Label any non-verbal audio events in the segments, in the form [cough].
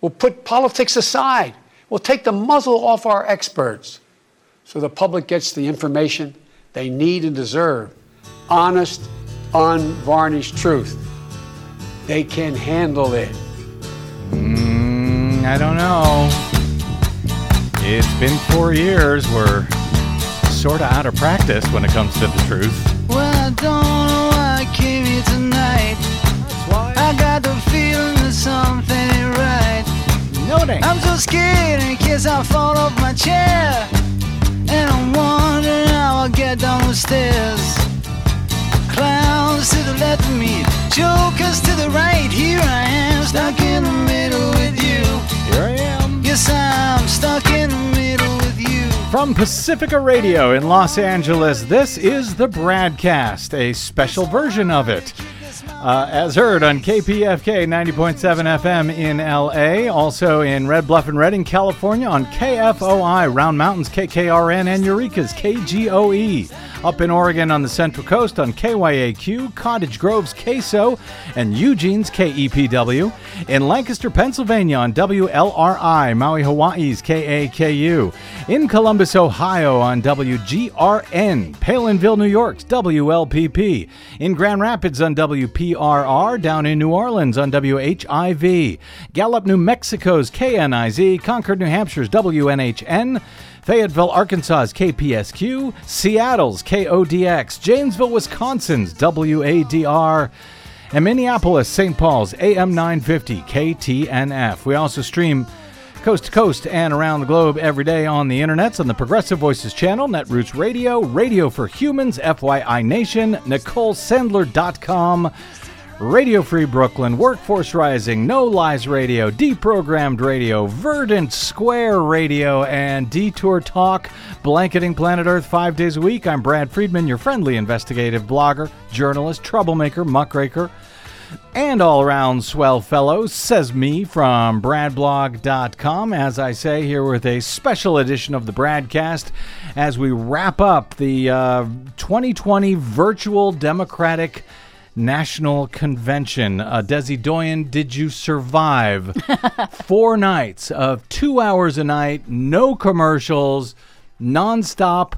We'll put politics aside. We'll take the muzzle off our experts so the public gets the information they need and deserve honest, unvarnished truth. They can handle it. Mm, I don't know. It's been four years. We're sort of out of practice when it comes to the truth. Well, I don't know why I came here tonight. I got the feeling that something ain't right. Noting. I'm so scared in case I fall off my chair. And I'm wondering how I'll get down the stairs. Clowns to the left of me, jokers to the right. Here I am, stuck in the middle with you. Here I am. Yes, I'm stuck in the middle with you. From Pacifica Radio in Los Angeles, this is the Bradcast, a special version of it. Uh, as heard on KPFK 90.7 FM in LA, also in Red Bluff and Redding, California, on KFOI, Round Mountains, KKRN, and Eureka's KGOE. Up in Oregon on the Central Coast on KYAQ, Cottage Grove's KSO, and Eugene's KEPW. In Lancaster, Pennsylvania on WLRI, Maui, Hawaii's KAKU. In Columbus, Ohio on WGRN, Palenville, New York's WLPP. In Grand Rapids on WPRR, down in New Orleans on WHIV. Gallup, New Mexico's KNIZ, Concord, New Hampshire's WNHN. Fayetteville, Arkansas's KPSQ, Seattle's KODX, Janesville, Wisconsin's WADR, and Minneapolis, St. Paul's AM 950 KTNF. We also stream coast to coast and around the globe every day on the internets on the Progressive Voices channel, Netroots Radio, Radio for Humans, FYI Nation, NicoleSandler.com, Radio Free Brooklyn, Workforce Rising, No Lies Radio, Deprogrammed Radio, Verdant Square Radio, and Detour Talk, blanketing planet Earth five days a week. I'm Brad Friedman, your friendly investigative blogger, journalist, troublemaker, muckraker, and all around swell fellow, says me from bradblog.com. As I say, here with a special edition of the Bradcast as we wrap up the uh, 2020 virtual Democratic. National Convention. Uh, Desi Doyen, did you survive [laughs] four nights of two hours a night, no commercials, nonstop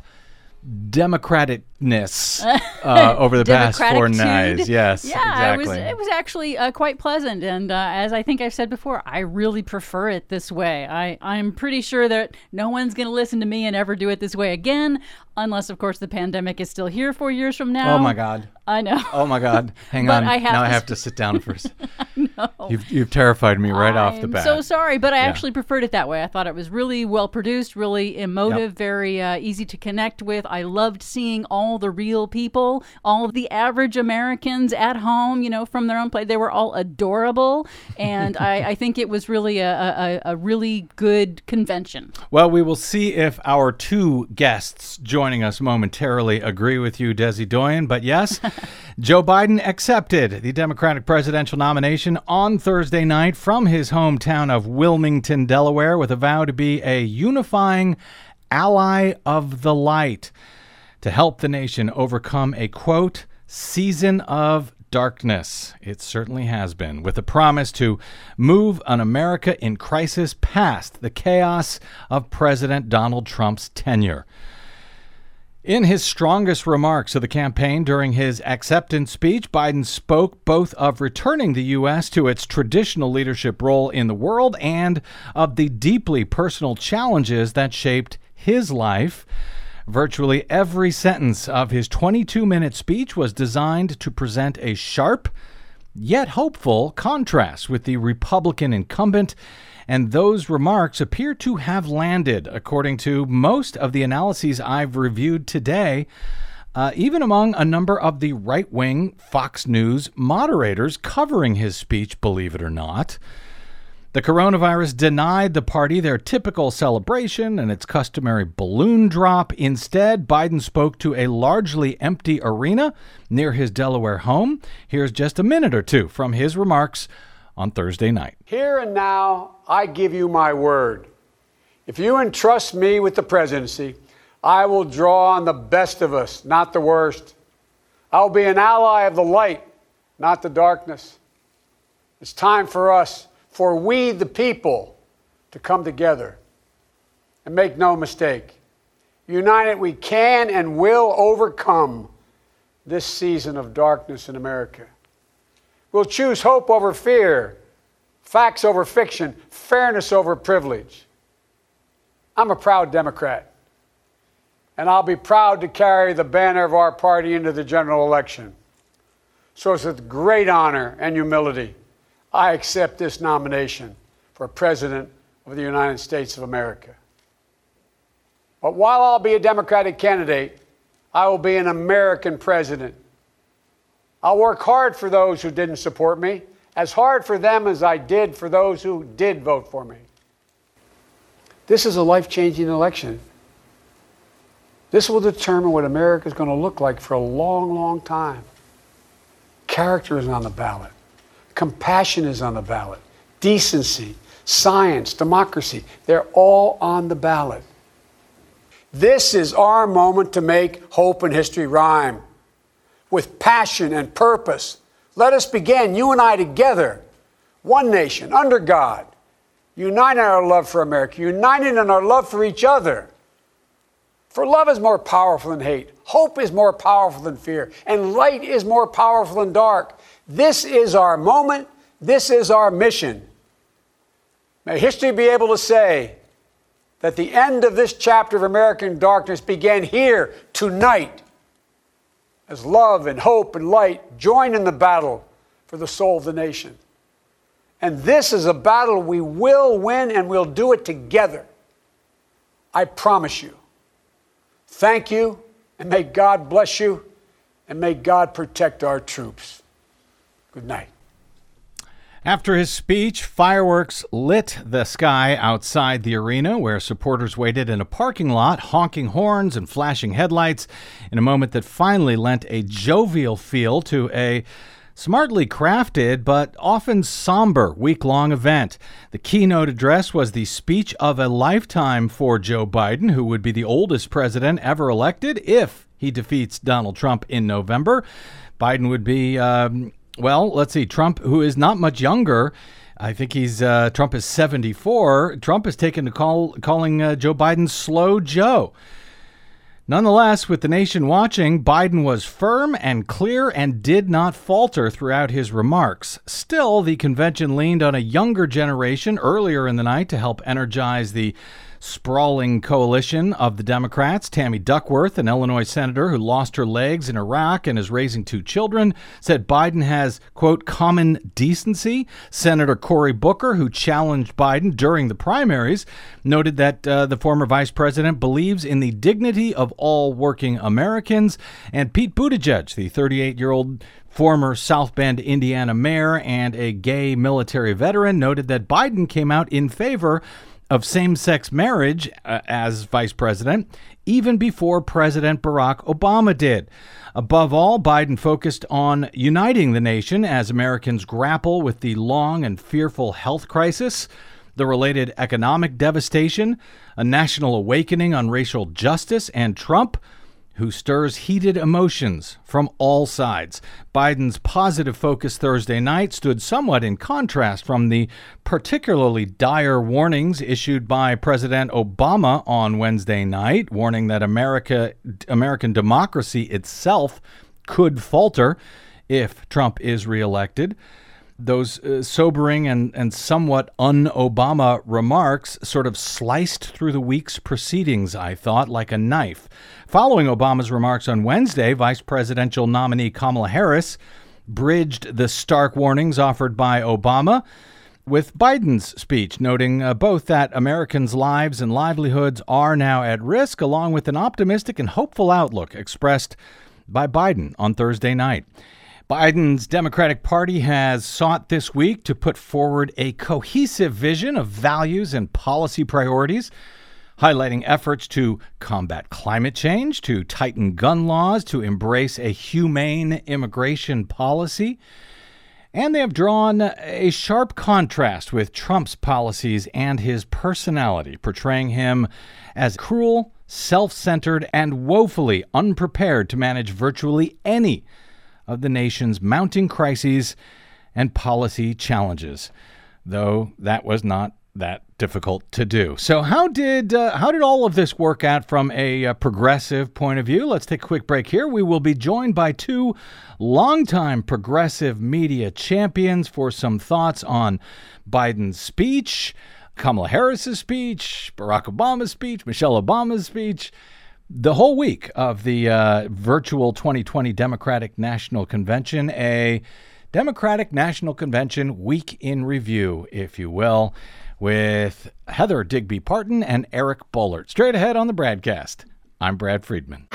democraticness [laughs] uh, over the past four nights? Yes, Yeah, exactly. it was it was actually uh, quite pleasant, and uh, as I think I've said before, I really prefer it this way. I I'm pretty sure that no one's going to listen to me and ever do it this way again, unless of course the pandemic is still here four years from now. oh my God. I know. Oh my God! Hang on. I now I have to sit down first. [laughs] You've you've terrified me right off the bat. so sorry, but I Yeah. actually preferred it that way. I thought it was really well produced, really emotive, very uh, easy to connect with. I loved seeing all the real people, all the average Americans at home, you know, from their own place. They were all adorable, and I, I think it was really a, a, a really good convention. Well, we will see if our two guests joining us momentarily agree with you, Desi Doyen. But yes, Joe Biden accepted the Democratic presidential nomination on Thursday night from his hometown of Wilmington, Delaware, with a vow to be a unifying ally of the light to help the nation overcome a quote, season of darkness. It certainly has been, with a promise to move an America in crisis past the chaos of President Donald Trump's tenure. In his strongest remarks of the campaign during his acceptance speech, Biden spoke both of returning the U.S. to its traditional leadership role in the world and of the deeply personal challenges that shaped his life. Virtually every sentence of his 22 minute speech was designed to present a sharp, yet hopeful contrast with the Republican incumbent, and those remarks appear to have landed, according to most of the analyses I've reviewed today, uh, even among a number of the right wing Fox News moderators covering his speech, believe it or not. The coronavirus denied the party their typical celebration and its customary balloon drop. Instead, Biden spoke to a largely empty arena near his Delaware home. Here's just a minute or two from his remarks on Thursday night. Here and now, I give you my word. If you entrust me with the presidency, I will draw on the best of us, not the worst. I will be an ally of the light, not the darkness. It's time for us for we, the people, to come together. And make no mistake, united we can and will overcome this season of darkness in America. We'll choose hope over fear, facts over fiction, fairness over privilege. I'm a proud Democrat, and I'll be proud to carry the banner of our party into the general election. So it's with great honor and humility I accept this nomination for President of the United States of America. But while I'll be a Democratic candidate, I will be an American president. I'll work hard for those who didn't support me, as hard for them as I did for those who did vote for me. This is a life changing election. This will determine what America is going to look like for a long, long time. Character is on the ballot, compassion is on the ballot, decency, science, democracy, they're all on the ballot. This is our moment to make hope and history rhyme with passion and purpose. Let us begin, you and I together, one nation, under God, united in our love for America, united in our love for each other. For love is more powerful than hate, hope is more powerful than fear, and light is more powerful than dark. This is our moment, this is our mission. May history be able to say, that the end of this chapter of American darkness began here tonight as love and hope and light join in the battle for the soul of the nation. And this is a battle we will win and we'll do it together. I promise you. Thank you, and may God bless you, and may God protect our troops. Good night. After his speech, fireworks lit the sky outside the arena where supporters waited in a parking lot, honking horns and flashing headlights in a moment that finally lent a jovial feel to a smartly crafted but often somber week long event. The keynote address was the speech of a lifetime for Joe Biden, who would be the oldest president ever elected if he defeats Donald Trump in November. Biden would be. Um, well, let's see. Trump, who is not much younger, I think he's uh, Trump is 74. Trump has taken to call calling uh, Joe Biden slow Joe. Nonetheless, with the nation watching, Biden was firm and clear and did not falter throughout his remarks. Still, the convention leaned on a younger generation earlier in the night to help energize the sprawling coalition of the Democrats. Tammy Duckworth, an Illinois senator who lost her legs in Iraq and is raising two children, said Biden has, quote, common decency. Senator Cory Booker, who challenged Biden during the primaries, noted that uh, the former vice president believes in the dignity of all working Americans. And Pete Buttigieg, the 38 year old former South Bend, Indiana mayor and a gay military veteran, noted that Biden came out in favor of same sex marriage uh, as vice president, even before President Barack Obama did. Above all, Biden focused on uniting the nation as Americans grapple with the long and fearful health crisis, the related economic devastation, a national awakening on racial justice, and Trump who stirs heated emotions from all sides. Biden's positive focus Thursday night stood somewhat in contrast from the particularly dire warnings issued by President Obama on Wednesday night, warning that America American democracy itself could falter if Trump is reelected those uh, sobering and, and somewhat un Obama remarks sort of sliced through the week's proceedings, I thought, like a knife. Following Obama's remarks on Wednesday, Vice Presidential nominee Kamala Harris bridged the stark warnings offered by Obama with Biden's speech, noting uh, both that Americans' lives and livelihoods are now at risk, along with an optimistic and hopeful outlook expressed by Biden on Thursday night. Biden's Democratic Party has sought this week to put forward a cohesive vision of values and policy priorities, highlighting efforts to combat climate change, to tighten gun laws, to embrace a humane immigration policy. And they have drawn a sharp contrast with Trump's policies and his personality, portraying him as cruel, self centered, and woefully unprepared to manage virtually any of the nation's mounting crises and policy challenges. though that was not that difficult to do. So how did uh, how did all of this work out from a uh, progressive point of view? Let's take a quick break here. We will be joined by two longtime progressive media champions for some thoughts on Biden's speech, Kamala Harris's speech, Barack Obama's speech, Michelle Obama's speech. The whole week of the uh, virtual 2020 Democratic National Convention, a Democratic National Convention week in review, if you will with Heather Digby Parton and Eric Boehlert. Straight ahead on the BradCast, I'm Brad Friedman.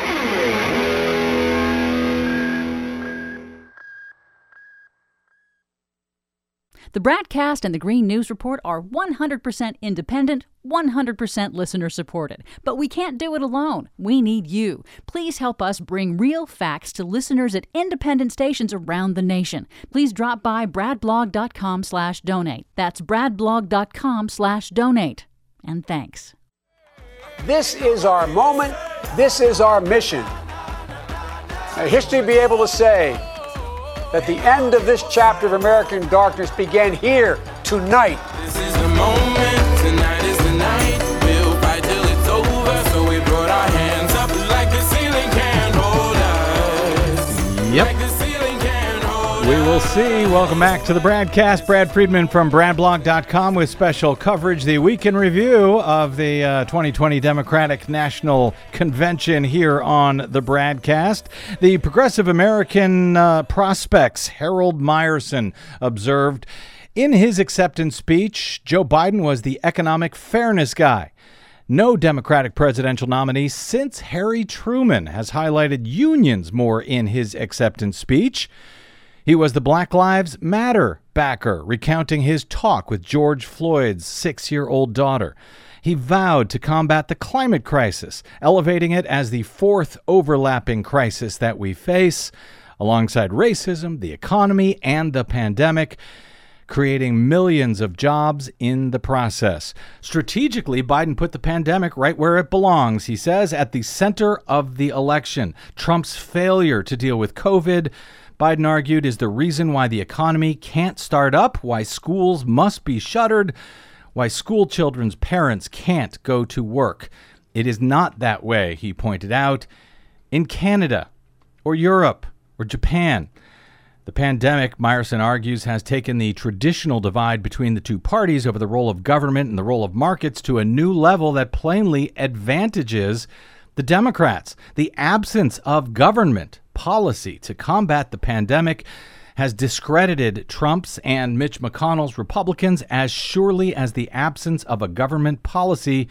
The BradCast and the Green News Report are 100% independent, 100% listener supported. But we can't do it alone. We need you. Please help us bring real facts to listeners at independent stations around the nation. Please drop by bradblog.com slash donate. That's bradblog.com slash donate. And thanks. This is our moment. This is our mission. Now, history be able to say that the end of this chapter of American darkness began here tonight. We will see. Welcome back to the BradCast. Brad Friedman from BradBlog.com with special coverage, the weekend review of the uh, 2020 Democratic National Convention here on the BradCast. The Progressive American uh, Prospect's, Harold Meyerson, observed in his acceptance speech, Joe Biden was the economic fairness guy. No Democratic presidential nominee since Harry Truman has highlighted unions more in his acceptance speech. He was the Black Lives Matter backer, recounting his talk with George Floyd's six year old daughter. He vowed to combat the climate crisis, elevating it as the fourth overlapping crisis that we face, alongside racism, the economy, and the pandemic creating millions of jobs in the process. Strategically, Biden put the pandemic right where it belongs, he says, at the center of the election. Trump's failure to deal with COVID, Biden argued, is the reason why the economy can't start up, why schools must be shuttered, why school children's parents can't go to work. It is not that way, he pointed out, in Canada or Europe or Japan. The pandemic, Meyerson argues, has taken the traditional divide between the two parties over the role of government and the role of markets to a new level that plainly advantages the Democrats. The absence of government policy to combat the pandemic has discredited Trump's and Mitch McConnell's Republicans as surely as the absence of a government policy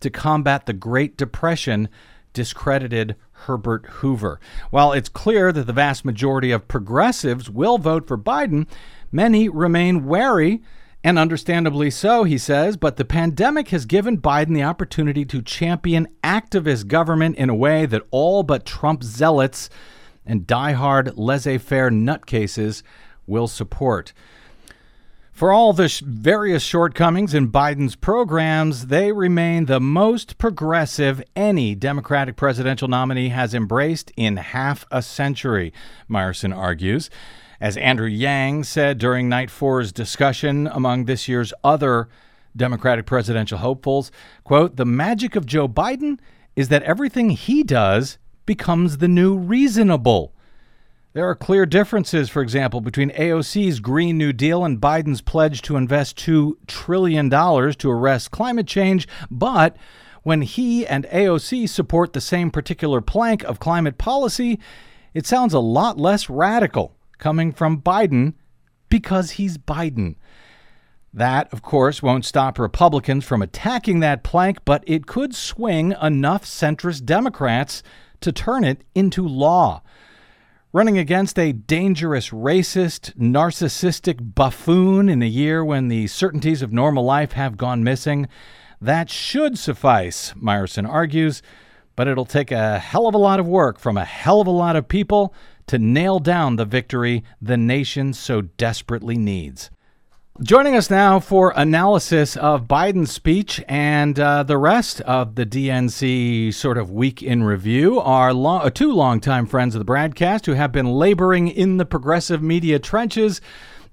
to combat the Great Depression discredited Herbert Hoover. While it's clear that the vast majority of progressives will vote for Biden, many remain wary, and understandably so, he says. But the pandemic has given Biden the opportunity to champion activist government in a way that all but Trump zealots and diehard laissez faire nutcases will support. For all the sh- various shortcomings in Biden's programs, they remain the most progressive any Democratic presidential nominee has embraced in half a century, Meyerson argues. As Andrew Yang said during Night Four's discussion among this year's other Democratic presidential hopefuls, quote, the magic of Joe Biden is that everything he does becomes the new reasonable. There are clear differences, for example, between AOC's Green New Deal and Biden's pledge to invest $2 trillion to arrest climate change. But when he and AOC support the same particular plank of climate policy, it sounds a lot less radical coming from Biden because he's Biden. That, of course, won't stop Republicans from attacking that plank, but it could swing enough centrist Democrats to turn it into law running against a dangerous, racist, narcissistic buffoon in a year when the certainties of normal life have gone missing. That should suffice, Meyerson argues, but it'll take a hell of a lot of work from a hell of a lot of people to nail down the victory the nation so desperately needs. Joining us now for analysis of Biden's speech and uh, the rest of the DNC sort of week in review are uh, two longtime friends of the BradCast who have been laboring in the progressive media trenches.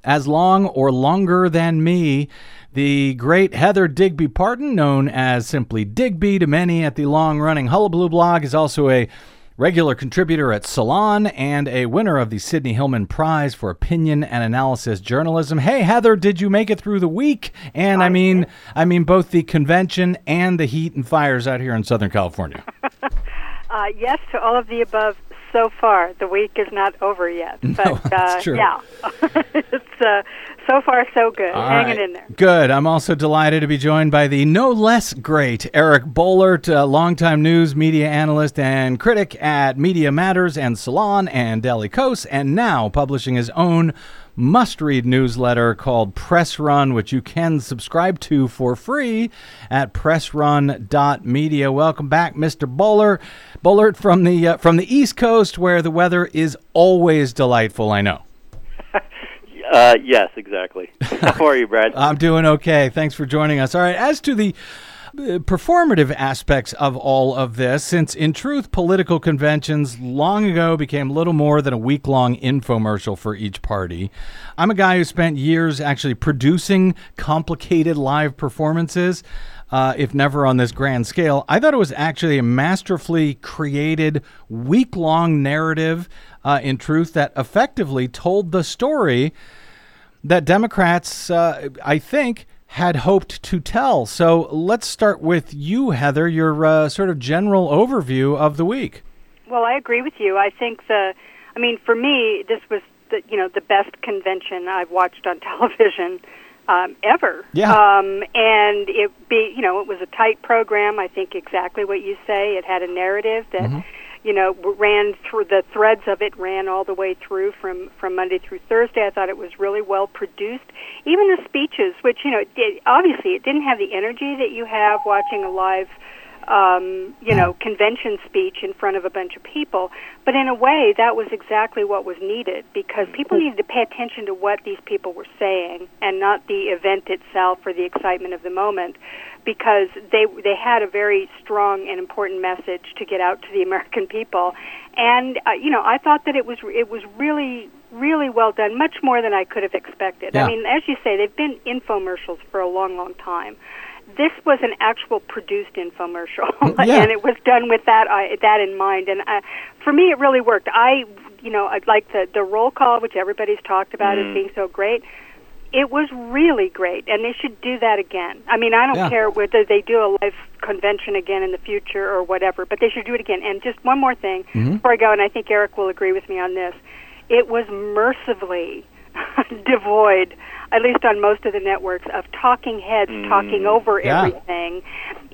as long or longer than me. The great Heather Digby Parton, known as simply Digby to many at the long running Hullabaloo blog, is also a regular contributor at Salon and a winner of the Sidney Hillman Prize for Opinion and Analysis Journalism. Hey Heather, did you make it through the week? And I mean I mean both the convention and the heat and fires out here in Southern California. [laughs] Uh, yes to all of the above so far. The week is not over yet. [laughs] But No, that's uh, true. yeah. [laughs] it's uh, so far so good. All Hanging right. in there. Good. I'm also delighted to be joined by the no less great Eric Boehlert, a longtime news media analyst and critic at Media Matters and Salon and Daily Kos, and now publishing his own must read newsletter called Press Run, which you can subscribe to for free at pressrun.media. Welcome back, Mr. Boehlert. Boehlert from the uh, from the East Coast where the weather is always delightful, I know. Uh, yes, exactly. [laughs] How are you, Brad? I'm doing okay. Thanks for joining us. All right, as to the uh, performative aspects of all of this, since in truth, political conventions long ago became little more than a week long infomercial for each party. I'm a guy who spent years actually producing complicated live performances. Uh, if never on this grand scale, I thought it was actually a masterfully created week long narrative, uh, in truth, that effectively told the story that Democrats, uh, I think, had hoped to tell. So let's start with you, Heather, your uh, sort of general overview of the week. Well, I agree with you. I think the, I mean, for me, this was the you know the best convention I've watched on [laughs] television um, ever. Yeah. Um, and it be you know it was a tight program. I think exactly what you say. It had a narrative that. You know, ran through the threads of it ran all the way through from from Monday through Thursday. I thought it was really well produced. Even the speeches, which you know, it did, obviously it didn't have the energy that you have watching a live um, you know, convention speech in front of a bunch of people. But in a way, that was exactly what was needed because people needed to pay attention to what these people were saying and not the event itself or the excitement of the moment because they they had a very strong and important message to get out to the [laughs] American people. And uh, you know, I thought that it was it was really really well done, much more than I could have expected. Yeah. I mean, as you say, they've been infomercials for a long, long time this was an actual produced infomercial, [laughs] Yeah. and it was done with that uh, that in mind. And uh, for me, it really worked. I, you know, I'd like the the roll call, which everybody's talked about as being so great. It was really great, and they should do that again. I mean, I don't Yeah. care whether they do a live convention again in the future or whatever, but they should do it again. And just one more thing before I go, and I think Eric will agree with me on this. It was mercifully [laughs] devoid, at least on most of the networks, of talking heads mm. talking over Yeah. everything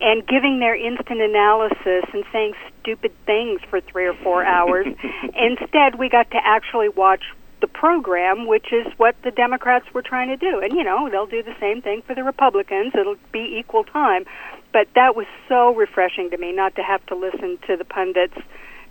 and giving their instant analysis and saying stupid things for three or four [laughs] hours. Instead, we got to actually watch the program, which is what the Democrats were trying to do. And, you know, they'll do the same thing for the Republicans. It'll be equal time. But that was so refreshing to me not to have to listen to the pundits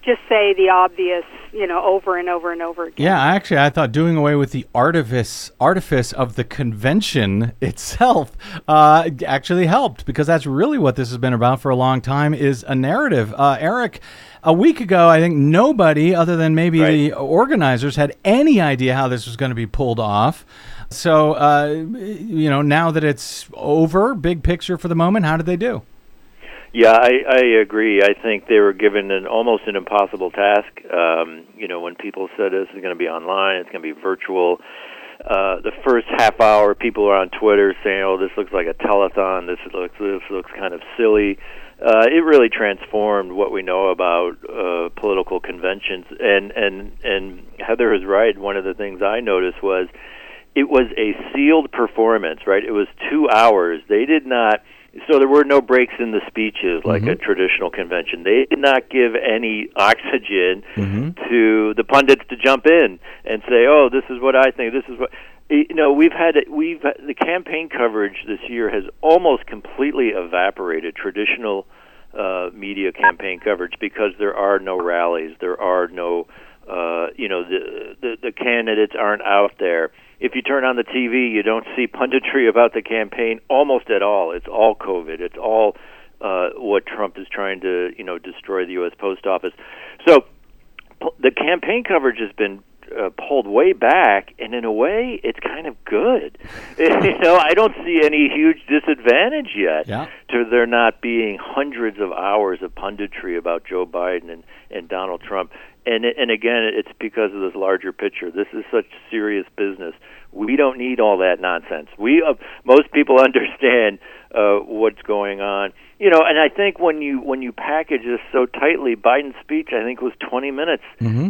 just say the obvious, you know, over and over and over again. Yeah, actually, I thought doing away with the artifice artifice of the convention [laughs] itself uh, actually helped because that's really what this has been about for a long time is a narrative. Uh, Eric, a week ago, I think nobody other than maybe Right. the organizers had any idea how this was going to be pulled off. So, uh, you know, now that it's over, big picture for the moment, how did they do? Yeah, I, I agree. I think they were given an almost an impossible task. Um, you know, when people said this is going to be online, it's going to be virtual. Uh, the first half hour, people are on Twitter saying, "Oh, this looks like a telethon. This looks this looks kind of silly." Uh, it really transformed what we know about uh, political conventions. And and and Heather is right. One of the things I noticed was it was a sealed performance. Right? It was two hours. They did not so there were no breaks in the speeches like a traditional convention. They did not give any oxygen to the pundits to jump in and say, "Oh, this is what I think. This is what." You know, we've had we've the campaign coverage this year has almost completely evaporated traditional uh, media campaign coverage because there are no rallies, there are no, uh, you know, the, the the candidates aren't out there. If you turn on the TV, you don't see punditry about the campaign almost at all. It's all COVID. It's all uh, what Trump is trying to, you know, destroy the U.S. Post Office. So the campaign coverage has been uh, pulled way back, and in a way, it's kind of good. [laughs] you know, I don't see any huge disadvantage yet Yeah. to there not being hundreds of hours of punditry about Joe Biden and, and Donald Trump. And and again, it's because of this larger picture. This is such serious business. We don't need all that nonsense. We uh, most people [laughs] understand uh, what's going on. You know, and I think when you when you package this so tightly, Biden's speech I think was 20 minutes.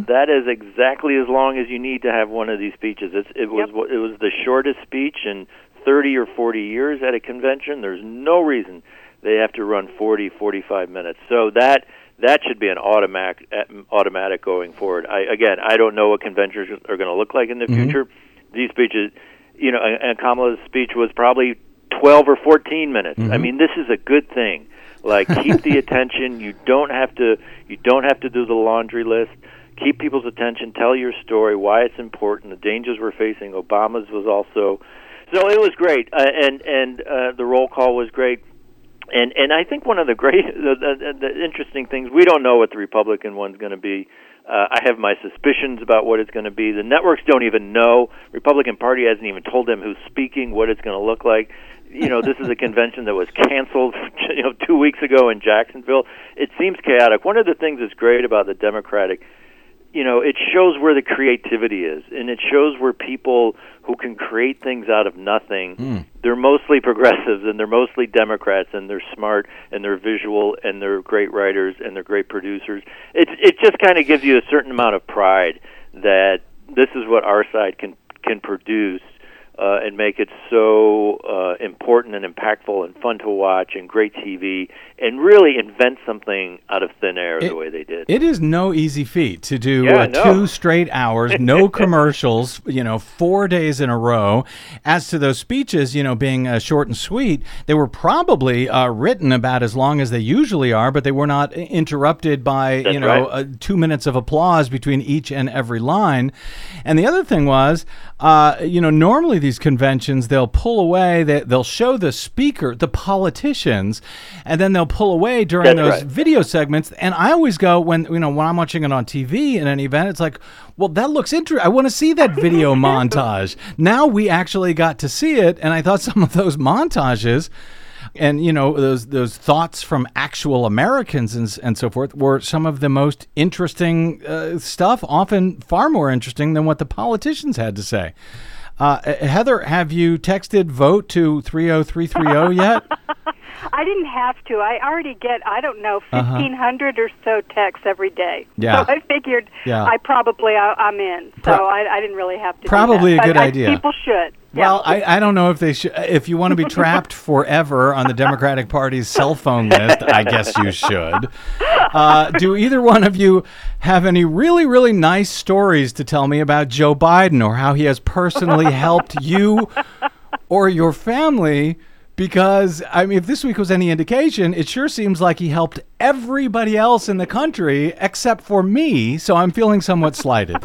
That is exactly as long as you need to have one of these speeches. It's, it was it was the shortest speech in 30 or 40 years at a convention. There's no reason they have to run 40 45 minutes. So that that should be an automatic automatic going forward. I again, I don't know what conventions are going to look like in the future. These speeches, you know, and, and Kamala's speech was probably 12 or 14 minutes. I mean, this is a good thing. Like keep the [laughs] attention. You don't have to you don't have to do the laundry list. Keep people's attention, tell your story, why it's important, the dangers we're facing. Obama's was also so it was great. Uh, and and uh, the roll call was great and and I think one of the great [laughs] the, the, the interesting things we don't know what the Republican one's going to be. Uh, I have my suspicions about what it's going to be. The networks don't even know. Republican Party hasn't even told them who's speaking, what it's going to look like. You know, this is a convention that was canceled, [laughs] you know, two weeks ago in Jacksonville. It seems chaotic. One of the things that's great about the Democratic you know, it shows where the creativity is, and it shows where people who can create things out of nothing. Hmm. They're mostly progressives, and they're mostly Democrats, and they're smart, and they're visual, and they're great writers, and they're great producers. It it just kind of gives you a certain amount of pride that this is what our side can can produce. Uh, and make it so uh, important and impactful and fun to watch and great TV and really invent something out of thin air It- the way they did. It is no easy feat to do Yeah, uh, no. two straight hours, [laughs] no commercials, you know, four days in a row. As to those speeches, you know, being uh, short and sweet, they were probably uh, written about as long as they usually are, but they were not interrupted by, That's you know, right. uh, two minutes of applause between each and every line. And the other thing was, uh, you know, normally these conventions, they'll pull away, they, they'll show the speaker, the politicians, and then they'll pull away during That's those right. video segments. And I always go when you know when I'm watching it on TV in an event, it's like, well, that looks interesting. I want to see that video [laughs] montage. Now we actually got to see it, and I thought some of those montages. And you know those those thoughts from actual Americans and, and so forth were some of the most interesting uh, stuff. Often far more interesting than what the politicians had to say. Uh, Heather, have you texted vote to three zero three three zero [laughs] yet? I didn't have to. I already get, I don't know, Uh-huh. 1,500 or so texts every day. Yeah. So I figured Yeah. I probably, I, I'm in. So Pro- I, I didn't really have to Probably a good I- idea. People should. Well, I, I don't know if they should. If you want to be [laughs] trapped forever on the Democratic Party's cell phone list, I guess you should. Uh, do either one of you have any really, really nice stories to tell me about Joe Biden or how he has personally helped you or your family? Because, I mean, if this week was any indication, it sure seems like he helped everybody else in the country except for me, so I'm feeling somewhat slighted.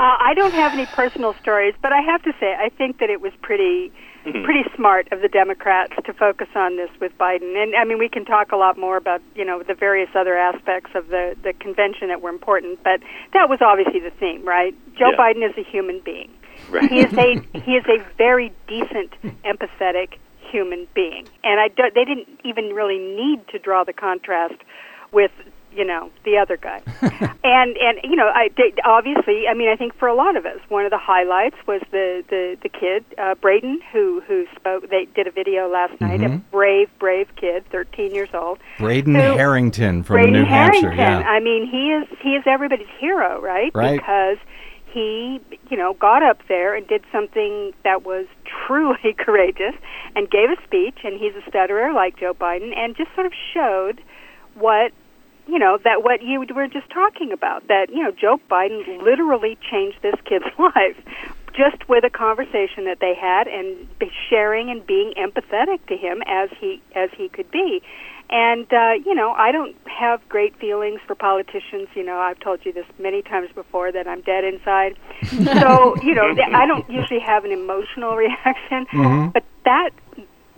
Uh, I don't have any personal stories, but I have to say I think that it was pretty pretty smart of the Democrats to focus on this with Biden. And I mean, we can talk a lot more about you know the various other aspects of the the convention that were important, but that was obviously the theme, right? Joe Yeah. Biden is a human being. Right. He is a he is a very decent, empathetic human being, and I don't, they didn't even really need to draw the contrast with you know the other guy [laughs] and and you know i they- obviously i mean i think for a lot of us one of the highlights was the the the kid uh Brayden who who spoke they did a video last night a brave brave kid 13 years old Brayden who- Harrington from Braden New Hampshire. Harrington. Yeah. I mean, he is he is everybody's hero, right? Right. Because he, you know, got up there and did something that was truly [laughs] courageous and gave a speech and he's a stutterer like Joe Biden and just sort of showed what you know that what you were just talking about that you know Joe Biden literally changed this kid's [laughs] life just with a conversation that they had and be sharing and being empathetic to him as he as he could be. And uh you know I don't have great feelings for politicians. You know I've told you this many times before that I'm dead inside. So [laughs] you know I don't usually have an emotional [laughs] reaction but that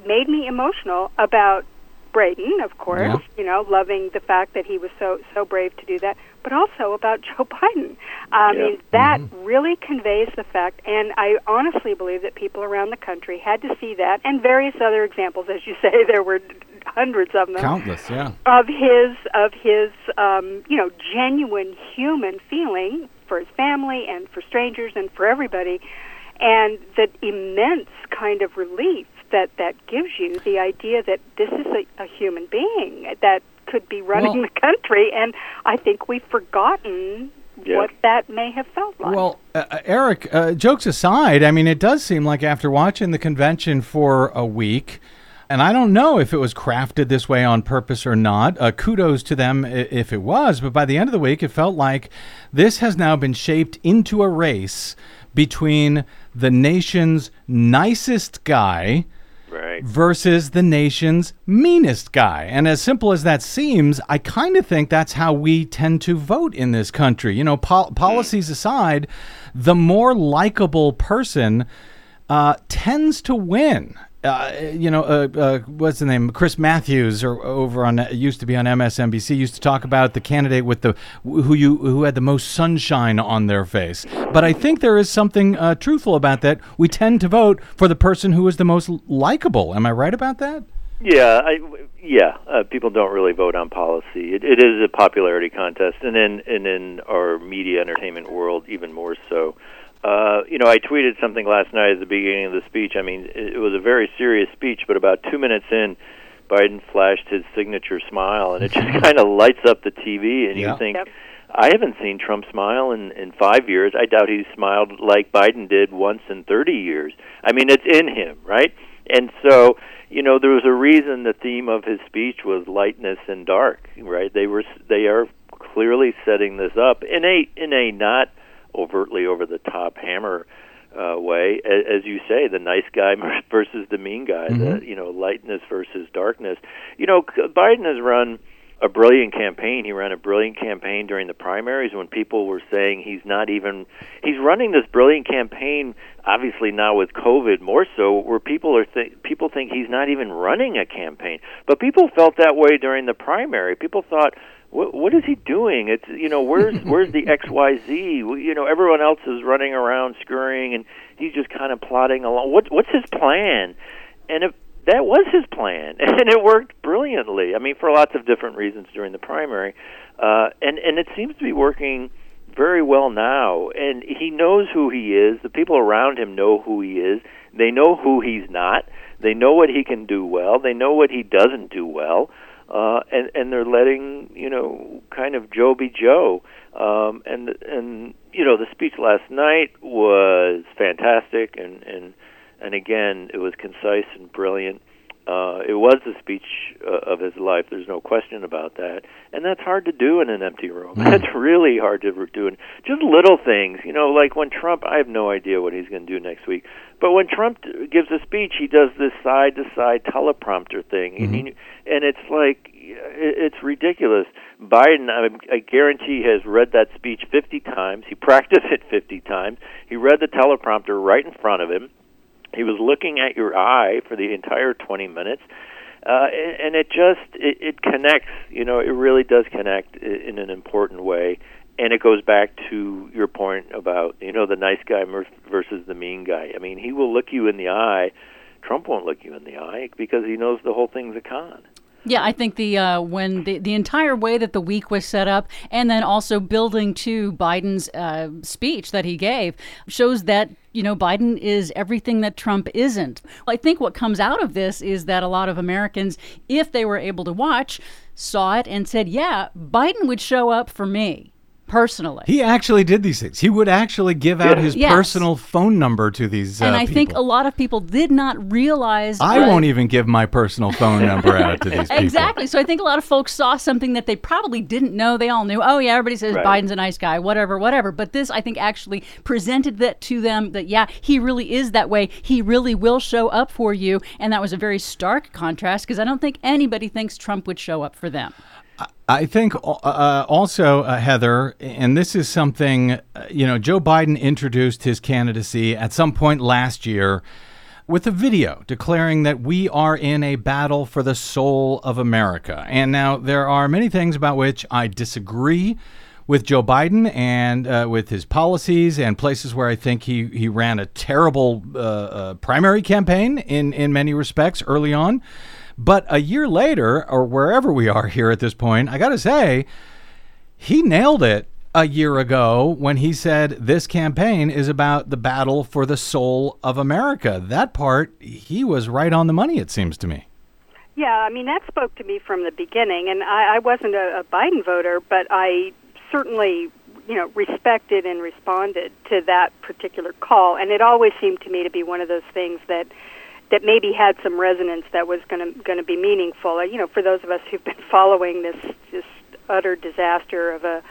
made me emotional about Brayden, of course, Yeah. you know, loving the fact that he was so so brave to do that. but also about [laughs] Joe Biden. I Yeah. mean, that really conveys the fact, and I honestly believe that people around the country had to see that, and various other examples, as you [laughs] say, there were hundreds of them Countless, yeah. of his of his um, you know genuine human feeling for his family and for strangers and for everybody, and that immense kind of relief that that gives you the idea that this is a, a human being that could be running Well- the country, and I think we've forgotten Yeah. what that may have felt like. Well, uh, uh, Eric, uh, jokes aside, I mean, it does seem like after watching the convention for a week, and I don't know if it was crafted this way on purpose or not. Uh, kudos to them if it was, but by the end of the week, it felt like this has now been shaped into a race between the nation's nicest guy Right. versus the nation's meanest guy. And as simple as that seems, I kind of think that's how we tend to vote in this country. You know, pol- policies aside, the more likable person uh, tends to win. Uh, you know, uh, uh, what's the name? Chris Matthews, or over on used to be on MSNBC, used to talk about the candidate with the who you who had the most sunshine on their face. But I think there is something uh, truthful about that. We tend to vote for the person who is the most likable. Am I right about that? Yeah, I, yeah. Uh, people don't really vote on policy. It, it is a popularity contest, and in and in our media entertainment world, even more so. Uh, you know, I tweeted something last night at the beginning of the speech. I mean, it, it was a very serious speech, but about two minutes in, Biden flashed his signature smile, and it just [laughs] kind of lights up the TV, and Yeah. you think. Yep. I haven't seen Trump smile in in five years. I doubt he smiled like Biden did once in thirty years. I mean, it's in him, right? And so, you know, there was a reason the theme of his speech was lightness and dark, right? They were they are clearly setting this up in a in a not overtly over the top hammer uh, way, as, as you say, the nice guy [laughs] versus the mean guy, the you know lightness versus darkness. You know, Biden has run a brilliant campaign. He ran a brilliant campaign during the primaries when people were saying he's not even he's running this brilliant campaign obviously now with COVID more so where people are th- people think he's not even running a campaign. But people felt that way during the primary. People thought what, what is he doing? It's you know where's [laughs] where's the X Y Z? You know everyone else is running around scurrying, and he's just kind of plodding along. What what's his plan? And if that was his plan, [laughs] and it worked brilliantly. I mean, for lots of different reasons during the primary, uh, and and it seems to be working very well now. And he knows who he is. The people around him know who he is. They know who he's not. They know what he can do well. They know what he doesn't do well. Uh, and and they're letting you know kind of Joe be Joe. Um, and and you know the speech last night was fantastic and and and again it was concise and brilliant. Uh, it was the speech uh, of his life. There's no question about that, and that's hard to do in an empty room. That's really hard to do. And just little things, you know, like when Trump. I have no idea what he's going to do next week, but when Trump gives a speech, he does this side-to-side teleprompter thing, and, he, and it's like it- it's ridiculous. Biden, I, I guarantee, has read that speech 50 times. He practiced it 50 times. He read the teleprompter right in front of him. He was looking at your eye for the entire 20 minutes. Uh, and, it just it, it connects, you know, it really does connect in an important way, and it goes back to your point about you know the nice guy versus the mean guy. I mean, he will look you in the eye. Trump won't look you in the eye because he knows the whole thing's a con. Yeah, I think the uh, when the the entire way that the week was set up, and then also building to Biden's uh, speech that he gave, shows that you know Biden is everything that Trump isn't. I think what comes out of this is that a lot of Americans, if they were able to watch, saw it and said, "Yeah, Biden would show up for me." Personally, He actually did these things. He would actually give out his Yes. personal phone number to these uh, and I think a lot of people did not realize. I uh, won't even give my personal phone number out to these [laughs] people. Exactly. So I think a lot of folks saw something that they probably didn't know. They all knew, oh, yeah, everybody says Right. Biden's a nice guy, whatever, whatever. But this, I think, actually presented that to them that, yeah, he really is that way. He really will show up for you. And that was a very stark contrast because I don't think anybody thinks Trump would show up for them. I think uh, also, uh, Heather, and this is something, uh, you know, Joe Biden introduced his candidacy at some point last year with a video declaring that we are in a battle for the soul of America. And now there are many things about which I disagree with Joe Biden and uh, with his policies and places where I think he, he ran a terrible uh, uh, primary campaign in, in many respects early on. But a year later, or wherever we are here at this point, I got to say, he nailed it a year ago when he said this campaign is about the battle for the soul of America. That part, he was right on the money, it seems to me. Yeah, I mean that spoke to me from the beginning, and I, I wasn't a, a Biden voter, but I certainly, you know, respected and responded to that particular call, and it always seemed to me to be one of those things that that maybe had some resonance that was going to going to be meaningful. You know, for those of us who've been [laughs] following this this utter disaster of a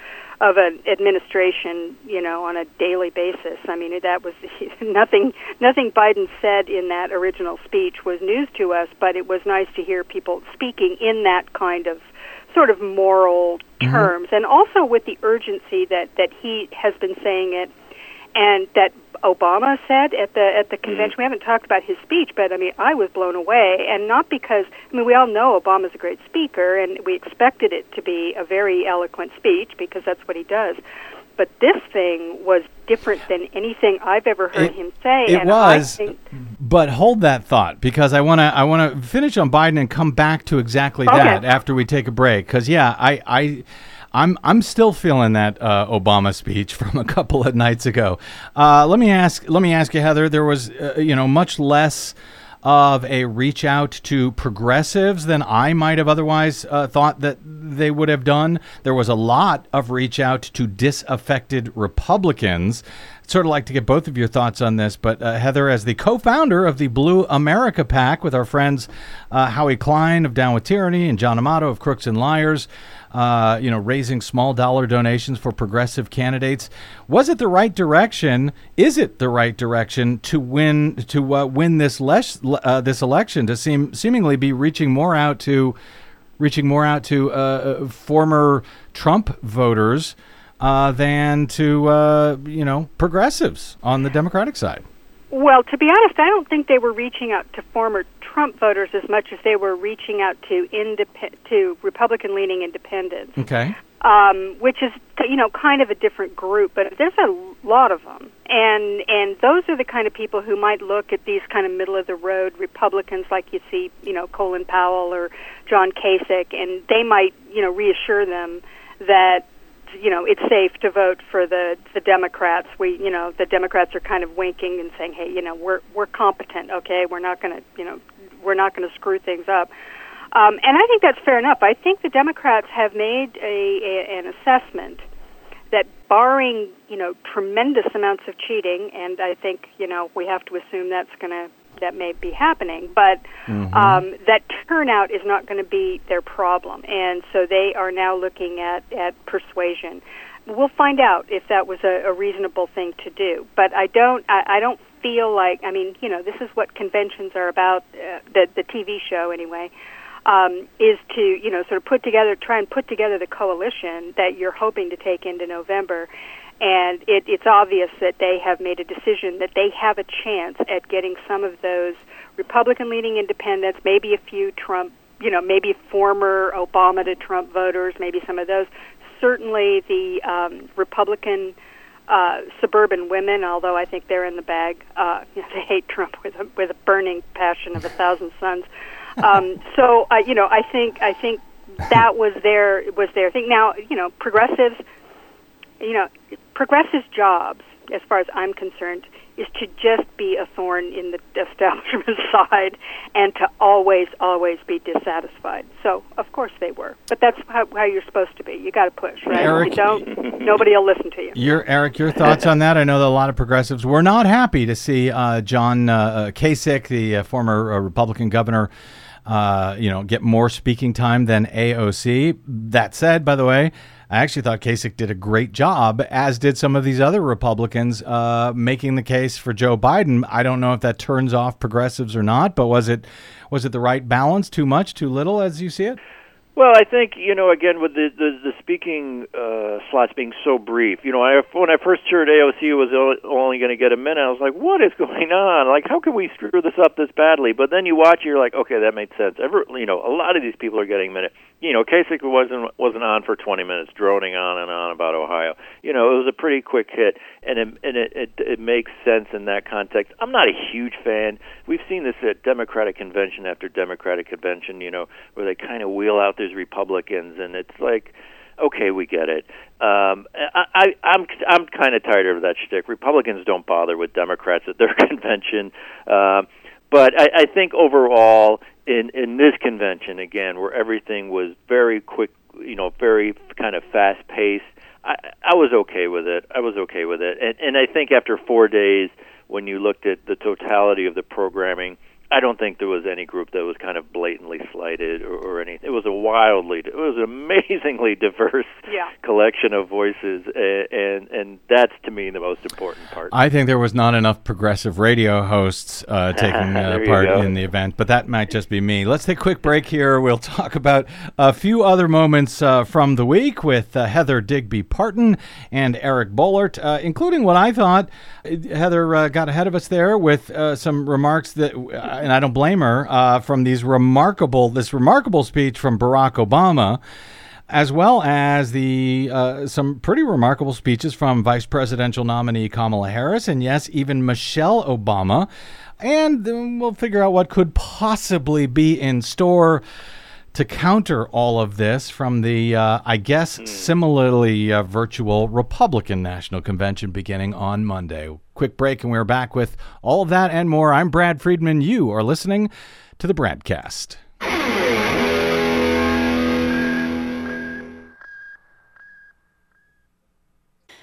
of an administration, you know, on a daily basis. I mean, that was [laughs] nothing. Nothing Biden said in that original speech was news to us, but it was nice to hear people speaking in that kind of sort of moral mm-hmm. terms, and also with the urgency that that he has been saying it, and that Obama said at the at the mm-hmm. convention. We haven't talked about his speech, but I mean, I was blown away, and not because I mean we all know Obama's a great speaker, and we expected it to be a very eloquent speech because that's what he does. But this thing was different than anything I've ever heard It- him say. it and was, I think, But hold that thought because I want to I want to finish on Biden and come back to exactly Okay. that after we take a break. Because yeah, I I. I'm I'm still feeling that uh, Obama speech [laughs] from a couple of nights ago. Uh, let me ask let me ask you, Heather. There was uh, you know much less of a reach out to progressives than I might have otherwise uh, thought that they would have done. There was a lot of reach out to disaffected Republicans. Sort of like to get both of your thoughts on this, but uh, Heather, as the co-founder of the Blue America PAC with our friends uh, Howie Klein of Down with Tyranny and John Amato of Crooks and Liars, uh, you know, raising small dollar donations for progressive candidates. Was it the right direction? Is it the right direction to win to uh, win this les- uh, this election? To seem seemingly be reaching more out to reaching more out to uh, former Trump voters uh, than to uh, you know progressives on the Democratic side. Well, to be honest, I don't think they were reaching out to former Trump voters as much as they were reaching out to indep- to Republican-leaning independents. Okay. um, which is you know kind of a different group, but there's a lot of them, and and those are the kind of people who might look at these kind of middle of the road Republicans, like you see, you know Colin Powell or John Kasich, and they might you know reassure them that you know it's safe to vote for the the Democrats. We you know the Democrats are kind of winking and saying, hey, you know we're we're competent, okay, we're not going to you know we're not going to screw things up. Um, and I think that's fair enough. I think the Democrats have made a, a an assessment that, barring you know tremendous amounts of cheating, and I think you know we have to assume that's going to that may be happening, but um, that turnout is not going to be their problem, and so they are now looking at at persuasion. We'll find out if that was a, a reasonable thing to do, but I don't. I, I don't feel like. I mean, you know, this is what conventions are about. Uh, the the TV show, anyway um, is to you know sort of put together, try and put together the coalition that you're hoping to take into November. And it, it's obvious that they have made a decision that they have a chance at getting some of those Republican-leaning independents, maybe a few Trump, you know, maybe former Obama to Trump voters, maybe some of those. Certainly, the um, Republican uh, suburban women, although I think they're in the bag. Uh, [laughs] you know, they hate Trump with a, with a burning passion of a thousand suns. Um, [laughs] so, uh, you know, I think I think that was their was their thing. Now, you know, progressives, you know, progressives' jobs, as far as I'm concerned, is to just be a thorn in the [laughs] establishment side and to always, always be dissatisfied. So, of course, they were. But that's how, how you're supposed to be. You got to push, right? Eric- you don't, [laughs] nobody will listen to you. Your Eric, your thoughts on that? I know that a lot of progressives were not happy to see uh, John uh, uh, Kasich, the uh, former uh, Republican governor, uh, you know, get more speaking time than AOC. That said, by the way, I actually thought Kasich did a great job, as did some of these other Republicans, uh, making the case for Joe Biden. I don't know if that turns off progressives or not, but was it was it the right balance? Too much, too little, as you see it? Well, I think you know again with the the, the speaking uh, slots being so brief. You know, I, when I first heard AOC was only going to get a minute, I was like, "What is [laughs] going on? Like, how can we screw this up this badly?" But then you watch, you're like, "Okay, that made sense." Every, you know, a lot of these people are getting a minute. You know, Kasich wasn't wasn't on for 20 minutes, droning on and on about Ohio. You know, it was a pretty quick hit, and it, and it, it it makes sense in that context. I'm not a huge fan. We've seen this at Democratic convention after Democratic convention. You know, where they kind of wheel out there's Republicans, and it's like, okay, we get it. Um, I, I, I'm I'm kind of tired of that shtick. Republicans don't bother with Democrats at their [laughs] convention, uh, but I, I think overall in in this convention again, where everything was very quick, you know, very kind of fast paced. I, I was okay with it. I was okay with it, and and I think after four days, when you looked at the totality of the programming I don't think there was any group that was kind of blatantly slighted or, or anything. It was a wildly, it was an amazingly [laughs] diverse Yeah. collection of voices, and, and and that's to me the most important part. I think there was not enough progressive radio hosts uh, [laughs] taking uh, part in the event, but that might just be me. Let's take a quick break [laughs] here. We'll talk about a few other moments uh, from the week with uh, Heather Digby Parton and Eric Boehlert, uh, including what I thought uh, Heather uh, got ahead of us there with uh, some remarks that, uh, and I don't blame her, uh, from these remarkable this remarkable speech from Barack Obama as well as the uh, some pretty remarkable speeches from Vice Presidential nominee Kamala Harris, and yes, even Michelle Obama. And then we'll figure out what could possibly be in store to counter all of this from the, uh, I guess, similarly uh, virtual Republican National Convention beginning on Monday. Quick break, and we're back with all of that and more. I'm Brad Friedman. You are listening to the BradCast.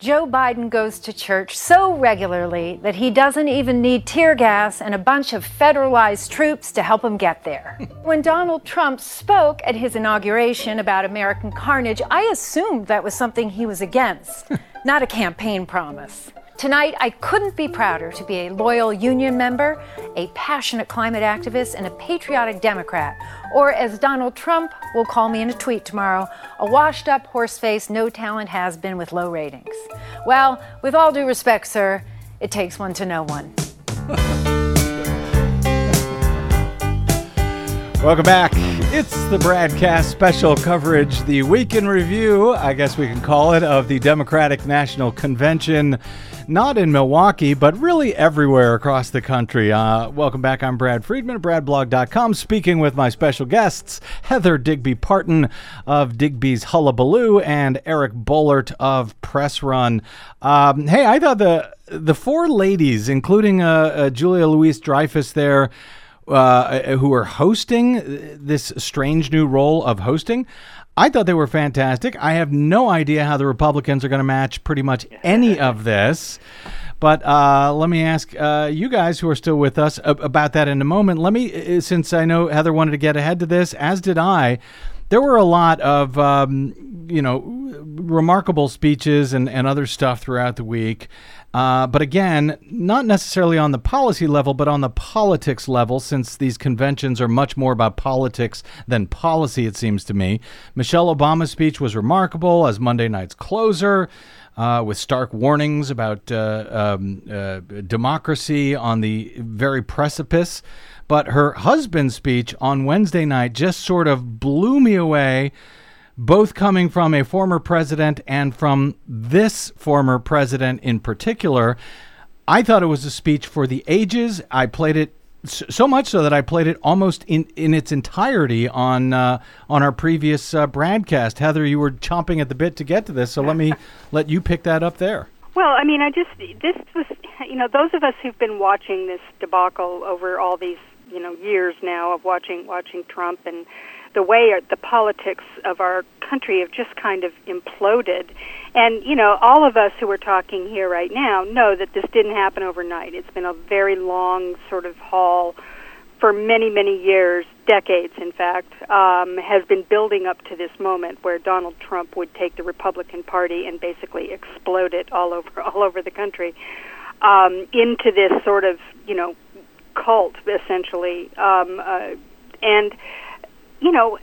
Joe Biden goes to church so regularly that he doesn't even need tear gas and a bunch of federalized troops to help him get there. [laughs] when Donald Trump spoke at his inauguration about American carnage, I assumed that was something he was against, [laughs] not a campaign promise. Tonight, I couldn't be prouder to be a loyal union member, a passionate climate activist, and a patriotic Democrat. Or, as Donald Trump will call me in a tweet tomorrow, a washed up horse face, no talent has been with low ratings. Well, with all due respect, sir, it takes one to know one. [laughs] Welcome back. It's the BradCast special coverage, the week in review, I guess we can call it, of the Democratic National Convention. Not in Milwaukee, but really everywhere across the country. Uh, welcome back. I'm Brad Friedman BradBlog.com, speaking with my special guests, Heather Digby Parton of Digby's Hullabaloo and Eric Boehlert of Press Run. Um, hey, I thought the the four ladies, including uh, uh, Julia Louis-Dreyfus there, uh, who are hosting this strange new role of hosting. I thought they were fantastic. I have no idea how the Republicans are going to match pretty much any [laughs] of this. But uh, let me ask uh, you guys who are still with us about that in a moment. Let me, uh, since I know Heather wanted to get ahead to this, as did I. There were a lot of, um, you know, remarkable speeches and, and other stuff throughout the week. Uh, but again, not necessarily on the policy level, but on the politics level, since these conventions are much more about politics than policy, it seems to me. Michelle Obama's speech was remarkable as Monday night's closer. Uh, with stark warnings about uh, um, uh, democracy on the very precipice. But her husband's speech on Wednesday night just sort of blew me away both coming from a former president and from this former president in particular. I thought it was a speech for the ages. I played it so much so that I played it almost in, in its entirety on uh, on our previous uh, broadcast. Heather, you were chomping at the bit to get to this, so let me [laughs] let you pick that up there. Well, I mean, I just this was you know those of us who've been watching this debacle over all these you know years now of watching watching Trump and the way our, the politics of our country have just kind of imploded. And you know, all of us who are talking here right now know that this didn't happen overnight. It's been a very long sort of haul for many, many years, decades, in fact, um, has been building up to this moment where Donald Trump would take the Republican Party and basically explode it all over [laughs] all over the country um, into this sort of you know cult, essentially. Um, uh, and you know,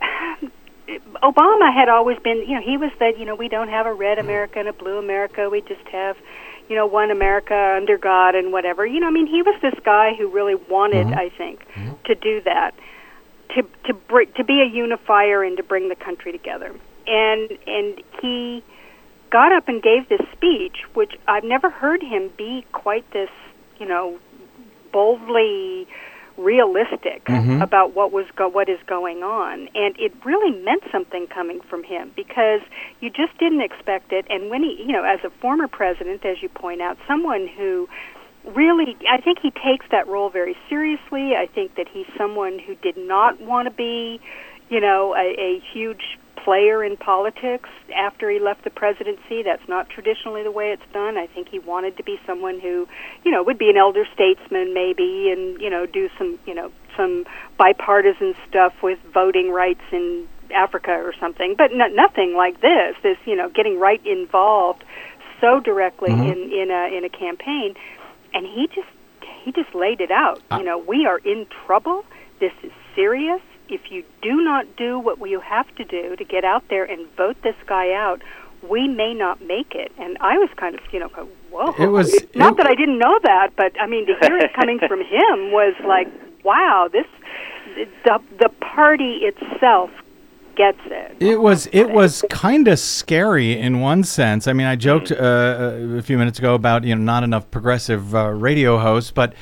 Obama had always been, you know, he was that, you know, we don't have a red America and a blue America. We just have, you know, one America under God and whatever. You know, I mean, he was this guy who really wanted, Mm-hmm. I think, to do that, to to bring to be a unifier and to bring the country together. And and he got up and gave this speech, which I've never heard him be quite this, you know, boldly realistic Mhm. about what was go- what is going on. And it really meant something coming from him because you just didn't expect it. And when he you know as a former president as you point out someone who really I think he takes that role very seriously. I think that he's someone who did not want to be you know a, a huge player in politics after he left the presidency. That's not traditionally the way it's done. I think he wanted to be someone who, you know, would be an elder statesman maybe and, you know, do some, you know, some bipartisan stuff with voting rights in Africa or something. But no, nothing like this. This, you know, getting right involved so directly mm-hmm. in in a in a campaign and he just he just laid it out. you know, we are in trouble. This is serious. If you do not do what you have to do to get out there and vote this guy out, we may not make it. And I was kind of, you know, go, whoa. It was- [laughs] not it- that I didn't know that, but I mean, to hear it coming from [laughs] him was like, wow, this the the party itself gets it. It was it was kind of scary in one sense. I mean, I joked uh, a few minutes ago about you know not enough progressive uh, radio hosts, but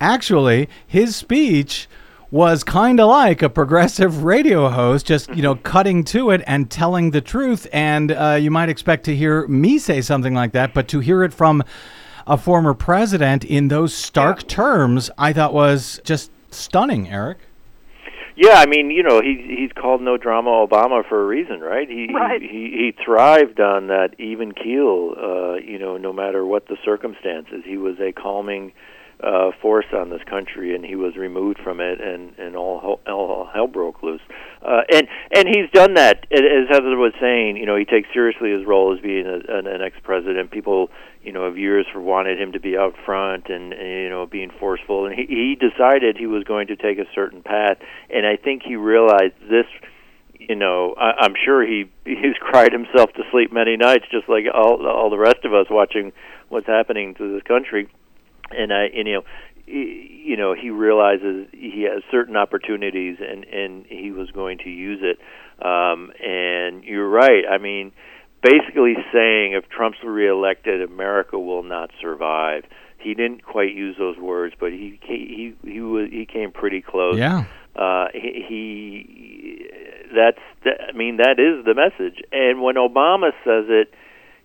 actually his speech was kind of like a progressive radio host, just you know cutting to it and telling the truth. And uh, you might expect to hear me say something like that, but to hear it from a former president in those stark terms, I thought was just stunning, Eric. Yeah, I mean, you know, he he's called no drama Obama for a reason, right? He Right. he he thrived on that even keel, uh, you know, no matter what the circumstances. He was a calming uh force on this country and he was removed from it and and all hell, all hell broke loose. Uh and and he's done that as Heather was saying, you know, he takes seriously his role as being a, an, an ex-president. People you know, of years wanted him to be out front and, and you know being forceful, and he, he decided he was going to take a certain path, and I think he realized this. You know, I, I'm sure he he's [laughs] cried himself to sleep many nights, just like all all the rest of us watching what's happening to this country, and I and, you know. he- You know, he realizes he has certain opportunities, and and he was going to use it. Um, and you're right. I mean, basically saying if Trump's reelected, America will not survive. He didn't quite use those words, but he he he was he came pretty close. Yeah. Uh, he, he that's that, I mean that is the message. And when Obama says it,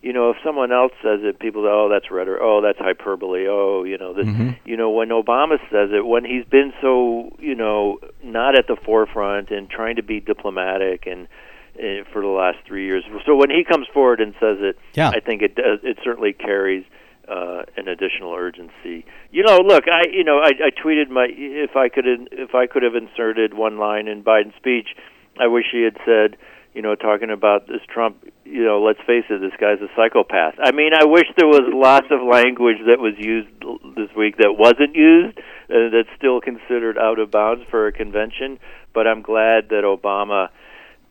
you know, if someone else says it, people say, "Oh, that's rhetoric. Oh, that's hyperbole. Oh, you know, this." You know, when Obama says it, when he's been so, you know, not at the forefront and trying to be diplomatic and uh, for the last three years. So when he comes forward and says it, Yeah. I think it does. It certainly carries uh, an additional urgency. You know, look, I you know I, I tweeted my if I could if I could have inserted one line in Biden's speech, I wish he had said. You know, talking about this Trump, you know, let's face it, this guy's a psychopath. I mean, I wish there was lots of language that was used this week that wasn't used, uh, that's still considered out of bounds for a convention. But I'm glad that Obama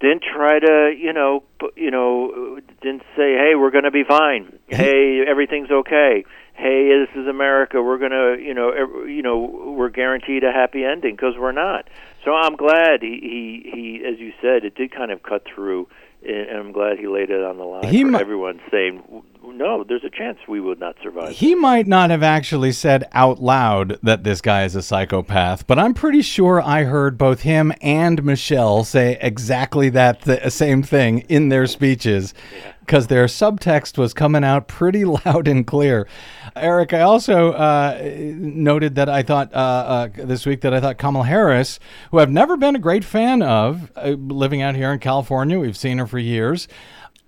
didn't try to you know you know didn't say hey we're going to be fine hey everything's okay hey this is america we're going to you know you know we're guaranteed a happy ending because we're not so i'm glad he he he as you said it did kind of cut through and I'm glad he laid it on the line He for mi- everyone saying no there's a chance we would not survive He might not have actually said out loud that this guy is a psychopath, but I'm pretty sure I heard both him and Michelle say exactly that th- same thing in their speeches. Because their subtext was coming out pretty [laughs] loud and clear. Eric, I also uh, noted that I thought uh, uh, this week that I thought Kamala Harris, who I've never been a great fan of, uh, living out here in California, we've seen her for years.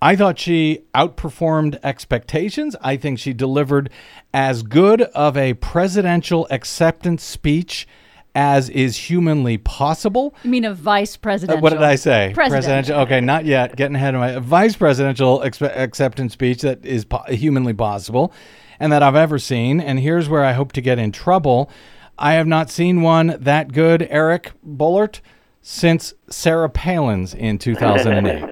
I thought she outperformed expectations. I think she delivered as good of a presidential acceptance speech as is humanly possible. You mean a vice Uh, presidential? What did I say? Presidential. Okay, not yet. Getting ahead of my vice presidential expe- acceptance speech that is po- humanly possible and that I've ever seen. And here's where I hope to get in trouble. I have not seen one that good, Eric Boehlert, since Sarah Palin's in [laughs] 2008.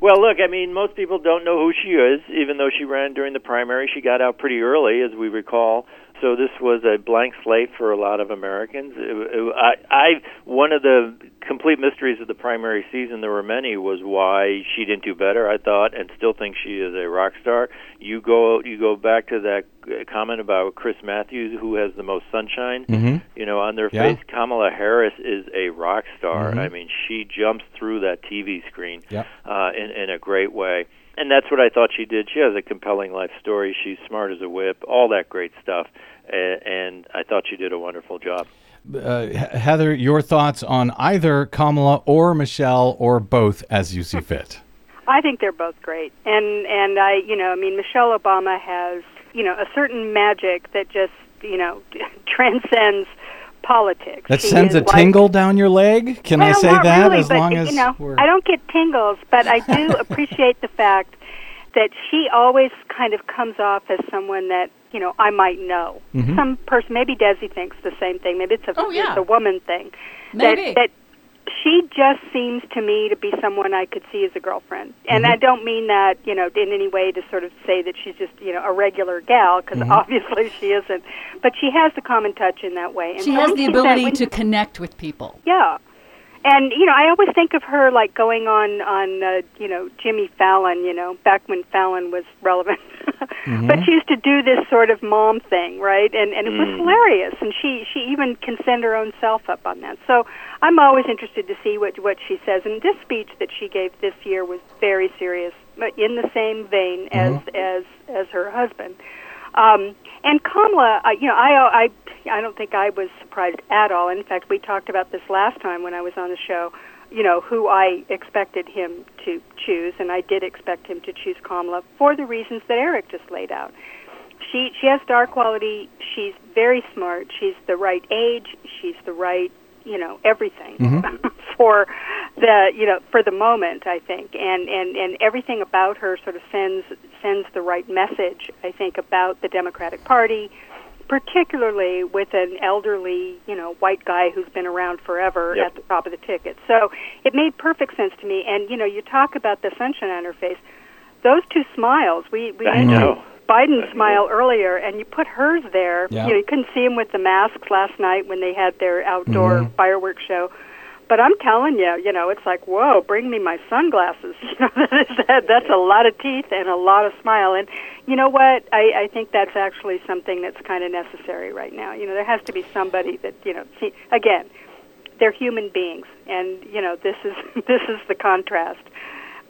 Well, look, I mean, most people don't know who she is, even though she ran during the primary. She got out pretty early, as we recall. So this was a blank slate for a lot of Americans. It, it, I, I, one of the complete mysteries of the primary season, there were many, was why she didn't do better. I thought, and still think she is a rock star. You go, you go back to that uh, comment about Chris Matthews, who has the most sunshine, Mhm. you know, on their Yeah. face. Kamala Harris is a rock star. Mhm. I mean, she jumps through that TV screen Yep. uh, in in a great way. And that's what I thought she did. She has a compelling life story. She's smart as a whip, all that great stuff. And, and I thought she did a wonderful job. Uh, Heather, your thoughts on either Kamala or Michelle or both as you see fit? I think they're both great, and and I, you know, I mean, Michelle Obama has, you know, a certain magic that just, you know, [laughs] transcends politics. That She sends a like- tingle down your leg? Can I say that really, as but, long as you know, we're. I don't get tingles, but I do [laughs] appreciate the fact that she always kind of comes off as someone that you know I might know. Mhm. Some person, maybe Desi thinks the same thing. Maybe it's a Oh, yeah. it's a woman thing. Maybe. That, that she just seems to me to be someone I could see as a girlfriend, and Mm-hmm. I don't mean that you know in any way to sort of say that she's just you know a regular gal because Mm-hmm. obviously she isn't. But she has the common touch in that way. And She has the ability to connect with people. yeah. And you know, I always think of her like going on on uh, you know Jimmy Fallon, you know, back when Fallon was relevant. [laughs] Mm-hmm. But she used to do this sort of mom thing, right? And and it was mm. hilarious. And she she even can send her own self up on that. So I'm always interested to see what what she says. And this speech that she gave this year was very serious, but in the same vein mm-hmm. as as as her husband. Um, and Kamala, uh, you know, I, I, I don't think I was surprised at all. In fact, we talked about this last time when I was on the show. You know, who I expected him to choose, and I did expect him to choose Kamala for the reasons that Eric just laid out. She she has star quality. She's very smart. She's the right age. She's the right, you know, everything mm-hmm. [laughs] for the you know for the moment. I think, and and and everything about her sort of sends sends the right message. I think about the Democratic Party, particularly with an elderly, you know, white guy who's been around forever Yep. at the top of the ticket. So it made perfect sense to me. And you know, you talk about the sunshine on her face. Those two smiles. We we I know. Biden's smile earlier, and you put hers there. Yeah. You know, you couldn't see him with the masks last night when they had their outdoor Mhm. fireworks show. But I'm telling you, you know, it's like, whoa, bring me my sunglasses. [laughs] You know, that is, that, that's a lot of teeth and a lot of smile. And you know what? I, I think that's actually something that's kind of necessary right now. You know, there has to be somebody that, you know, see, again, they're human beings, and you know, this is [laughs] this is the contrast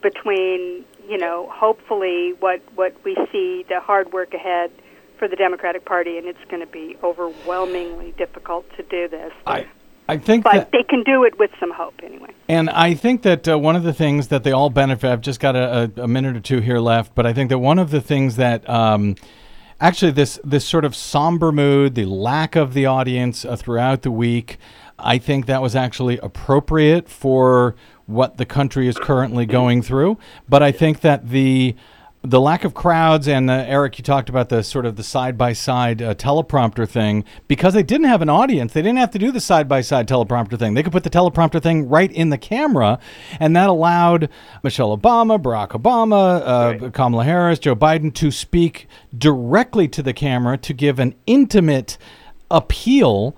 between, you know, hopefully what what we see the hard work ahead for the Democratic Party, and it's going to be overwhelmingly difficult to do this. I, I think but that. they can do it with some hope anyway. And I think that uh, one of the things that they all benefit, I've just got a, a, minute or two here left, but I think that one of the things that um, actually this this sort of somber mood, the lack of the audience uh, throughout the week, I think that was actually appropriate for what the country is currently going through. But I think that the the lack of crowds and uh, Eric, you talked about the sort of the side by side teleprompter thing because they didn't have an audience. They didn't have to do the side by side teleprompter thing. They could put the teleprompter thing right in the camera, and that allowed Michelle Obama, Barack Obama, uh, Kamala Harris, Joe Biden to speak directly to the camera to give an intimate appeal.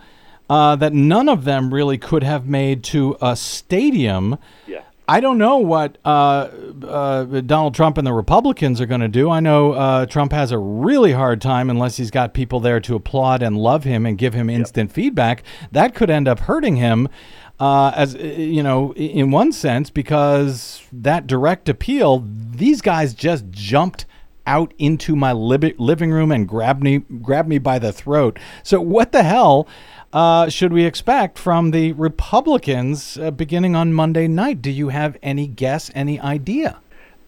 Uh, that none of them really could have made to a stadium. Yeah. I don't know what uh, uh, Donald Trump and the Republicans are going to do. I know uh, Trump has a really hard time unless he's got people there to applaud and love him and give him instant feedback. That could end up hurting him. uh, as uh, you know, in one sense, because that direct appeal, these guys just jumped out into my lib- living room and grabbed me, grabbed me by the throat. So, what the hell uh, should we expect from the Republicans uh, beginning on Monday night? Do you have any guess, any idea?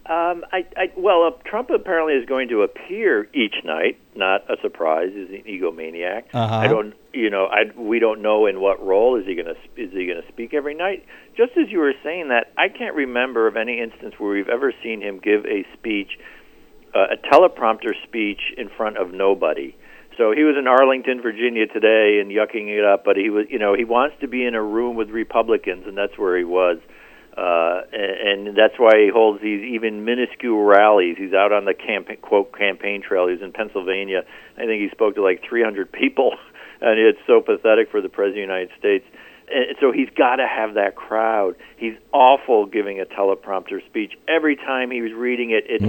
Um, I, I, well, uh, Trump apparently is going to appear each night. Not a surprise. He's an egomaniac. Uh-huh. I don't, you know, I we don't know in what role is he going to is he going to speak every night. Just as you were saying that, I can't remember of any instance where we've ever seen him give a speech, uh, a teleprompter speech in front of nobody. So he was in Arlington, Virginia today, and yucking it up. But he was, you know, he wants to be in a room with Republicans, and that's where he was. Uh, and, and that's why he holds these even minuscule rallies. He's out on the campaign, quote campaign trail. He's in Pennsylvania. I think he spoke to like 300 people, [laughs] and it's so pathetic for the president of the United States. And so he's got to have that crowd. He's awful giving a teleprompter speech. Every time he was reading it, it's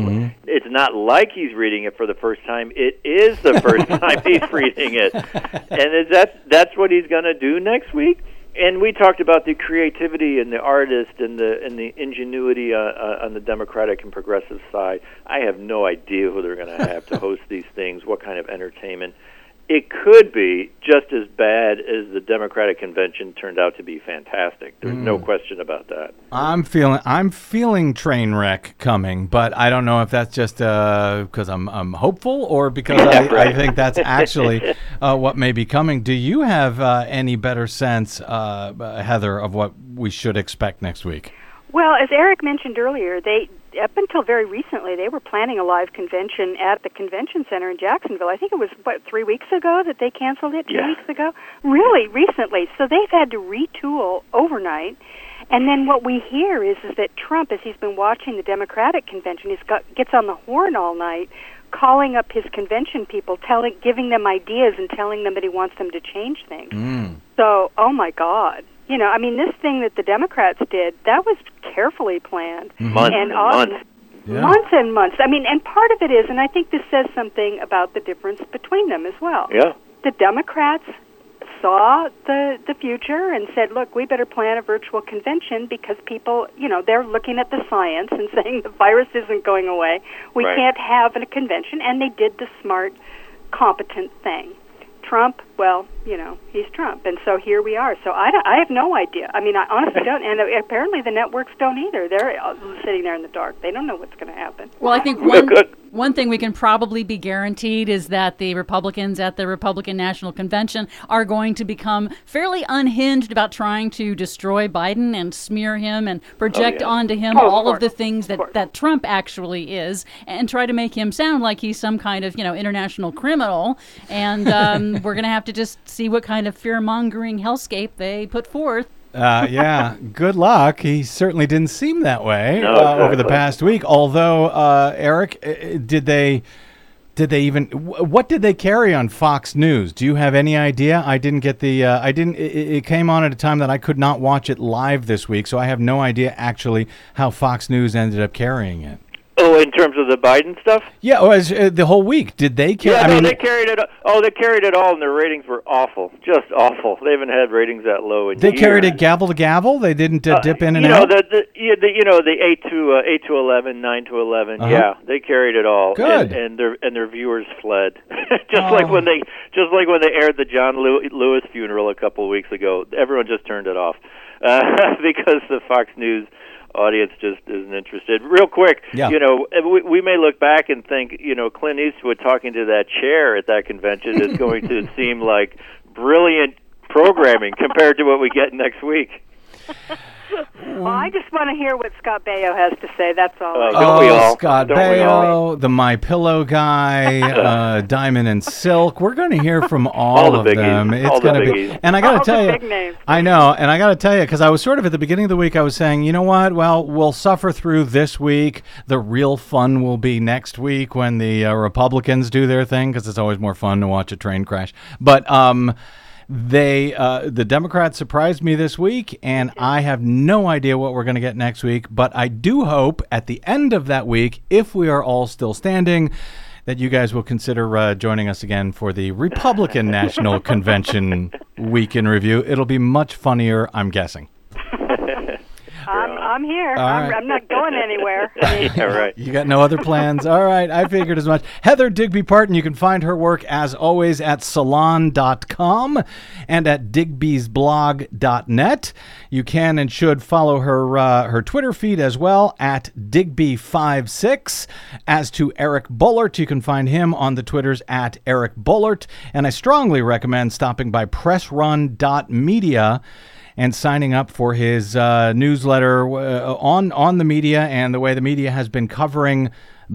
it's not like he's reading it for the first time. It is the first [laughs] time he's reading it, and is that that's what he's going to do next week and we talked about the creativity and the artist and the and the ingenuity uh, uh, on the Democratic and progressive side. I have no idea who they're going to have to [laughs] host these things. What kind of entertainment? It could be just as bad as the Democratic convention turned out to be fantastic. There's no question about that. I'm feeling I'm feeling train wreck coming, but I don't know if that's just because I'm I'm hopeful or because [laughs] I, I right. think that's actually [laughs] uh, what may be coming. Do you have uh, any better sense, uh, uh, Heather, of what we should expect next week? Well, as Eric mentioned earlier, they up until very recently they were planning a live convention at the convention center in Jacksonville. I think it was what three weeks ago that they canceled it. Two Yeah. weeks ago, really recently. So they've had to retool overnight. And then what we hear is is that Trump, as he's been watching the Democratic convention, he's got gets on the horn all night, calling up his convention people, telling, giving them ideas, and telling them that he wants them to change things. Mm. So, oh my God. You know, I mean, this thing that the Democrats did, that was carefully planned. Mm-hmm. Months and all- months. Yeah. Months and months. I mean, and part of it is, and I think this says something about the difference between them as well. Yeah. The Democrats saw the the future and said, "Look, we better plan a virtual convention because people, you know, they're looking at the science and [laughs] saying the virus isn't going away. We Right. can't have a convention." And they did the smart, competent thing. Trump, well, you know, he's Trump, and so here we are. So I, don't- I have no idea. I mean, I honestly don't, and [laughs] apparently the networks don't either. They're uh, sitting there in the dark. They don't know what's going to happen. Well, I think one one thing we can probably be guaranteed is that the Republicans at the Republican National Convention are going to become fairly unhinged about trying to destroy Biden and smear him and project yeah. onto him Oh, all of course. the things that, that Trump actually is and try to make him sound like he's some kind of, you know, international criminal. And um, [laughs] we're going to have to just see what kind of fear-mongering hellscape they put forth. Uh, [laughs] yeah, good luck. He certainly didn't seem that way No, uh, over the past week. Although, uh, Eric, uh, did they? Did they even? What did they carry on Fox News? Do you have any idea? I didn't get the. Uh, I didn't. It, it came on at a time that I could not watch it live this week, so I have no idea actually how Fox News ended up carrying it. Oh, in terms of the Biden stuff. Yeah, oh, as, uh, the whole week. Did they carry? Yeah, I no, mean, they carried it. Oh, they carried it all, and their ratings were awful, just awful. They haven't had ratings that low in they years. carried it gavel to gavel. They didn't uh, dip in and you know out. the, the, yeah, the you know the eight to uh, eight to eleven, nine to 11 Uh-huh. Yeah, they carried it all. Good. and, and their and their viewers fled. [laughs] just like Oh. when they just like when they aired the John Lewis funeral a couple of weeks ago. Everyone just turned it off [laughs] uh, [laughs] because the Fox News audience just isn't interested. Real quick, Yeah. you know, we, we may look back and think, you know, Clint Eastwood talking to that chair at that convention is [laughs] going to seem like brilliant programming compared to what we get next week. [laughs] Well, I just want to hear what Scott Baio has to say. That's all. Oh, Don't we oh, all? Scott Don't we all? Baio, the My Pillow guy, [laughs] uh, Diamond and Silk. We're going to hear from [laughs] all, the of biggies. them. It's going to be, and I got to tell you. I know, and I got to tell you because I was sort of at the beginning of the week. I was saying, you know what? Well, we'll suffer through this week. The real fun will be next week when the uh, Republicans do their thing because it's always more fun to watch a train crash. But um, they, uh, the Democrats surprised me this week, and I have no idea what we're going to get next week. But I do hope at the end of that week, if we are all still standing, that you guys will consider uh, joining us again for the Republican National [laughs] Convention Week in Review. It'll be much funnier, I'm guessing. I'm here. All I'm, right. I'm not going anywhere. I [laughs] yeah, right. [laughs] You got no other plans? All right, I figured as much. Heather Digby Parton, you can find her work as always at salon.com and at digbysblog.net. You can and should follow her uh, her Twitter feed as well at digby56. As to Eric Boehlert, you can find him on the Twitters at Eric Boehlert. And I strongly recommend stopping by pressrun.media and signing up for his uh, newsletter uh, on on the media and the way the media has been covering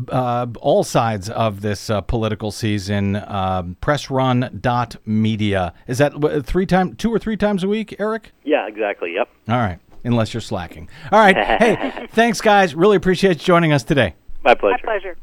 uh, all sides of this uh, political season. Um, pressrun.media is that uh, three time two or three times a week, Eric? Yeah, exactly. Yep. All right, unless you're slacking. All right, [laughs] hey, thanks guys. Really appreciate you joining us today. My pleasure. my pleasure. pleasure.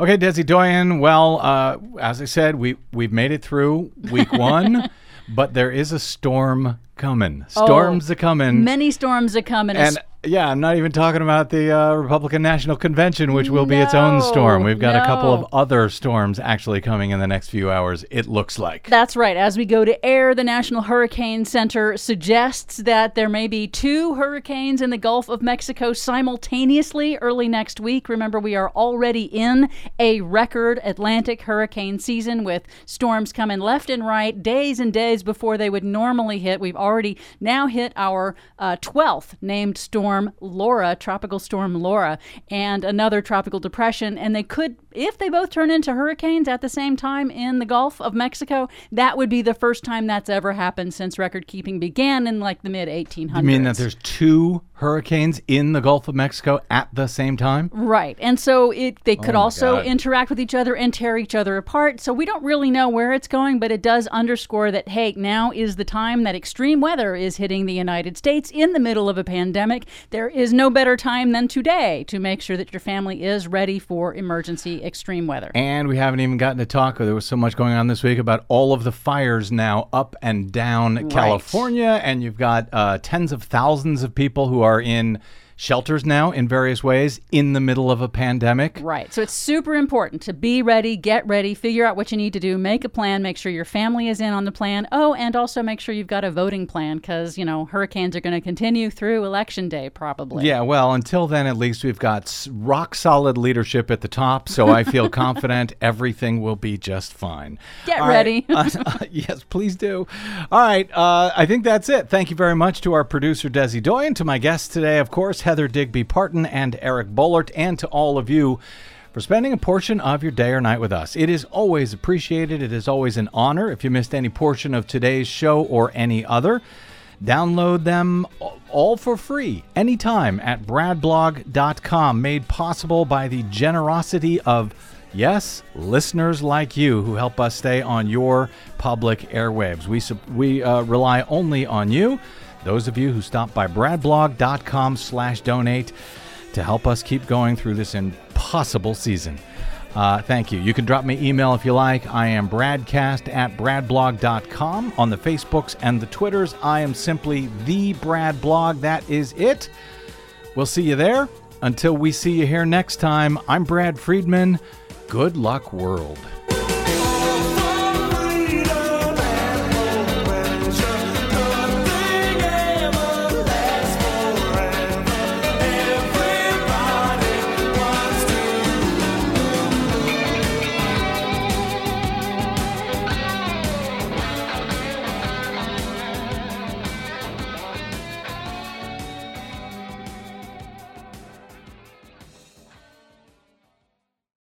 Okay, Desi Doyen. Well, uh, as I said, we we've made it through week one, [laughs] but there is a storm coming. Oh, storms are coming. Many storms are coming. And yeah, I'm not even talking about the uh, Republican National Convention, which will be its own storm. We've got a couple of other storms actually coming in the next few hours, it looks like. That's right. As we go to air, the National Hurricane Center suggests that there may be two hurricanes in the Gulf of Mexico simultaneously early next week. Remember, we are already in a record Atlantic hurricane season with storms coming left and right days and days before they would normally hit. We've already now hit our uh, 12th named storm, Laura, Tropical Storm Laura, and another tropical depression. And they could, if they both turn into hurricanes at the same time in the Gulf of Mexico, that would be the first time that's ever happened since record keeping began in like the mid 1800s. You mean that there's two hurricanes in the Gulf of Mexico at the same time? Right. And so it they could Oh also God. interact with each other and tear each other apart. So we don't really know where it's going, but it does underscore that hey, now is the time that extreme weather is hitting the United States in the middle of a pandemic. There is no better time than today to make sure that your family is ready for emergency extreme weather. And we haven't even gotten to talk. There was so much going on this week about all of the fires now up and down California, and you've got uh, tens of thousands of people who are in shelters now in various ways in the middle of a pandemic. Right. So it's super important to be ready, get ready, figure out what you need to do, make a plan, make sure your family is in on the plan. Oh, and also make sure you've got a voting plan because, you know, hurricanes are going to continue through election day probably. Yeah, well, until then, at least we've got rock solid leadership at the top, so I feel [laughs] confident everything will be just fine. Get All right. ready. [laughs] Uh, [laughs] yes, please do. All right, uh, I think that's it. Thank you very much to our producer, Desi Doyen, to my guests today, of course, Heather Digby Parton and Eric Boehlert, and to all of you for spending a portion of your day or night with us. It is always appreciated. It is always an honor. If you missed any portion of today's show or any other, Download them all for free anytime at bradblog.com, made possible by the generosity of, yes, listeners like you who help us stay on your public airwaves. We, we uh, rely only on you, those of you who stop by bradblog.com slash donate to help us keep going through this impossible season. Uh, thank you. You can drop me email if you like. I am bradcast at bradblog.com. On the Facebooks and the Twitters, I am simply the Brad Blog. That is it. We'll see you there. Until we see you here next time, I'm Brad Friedman. Good luck, world.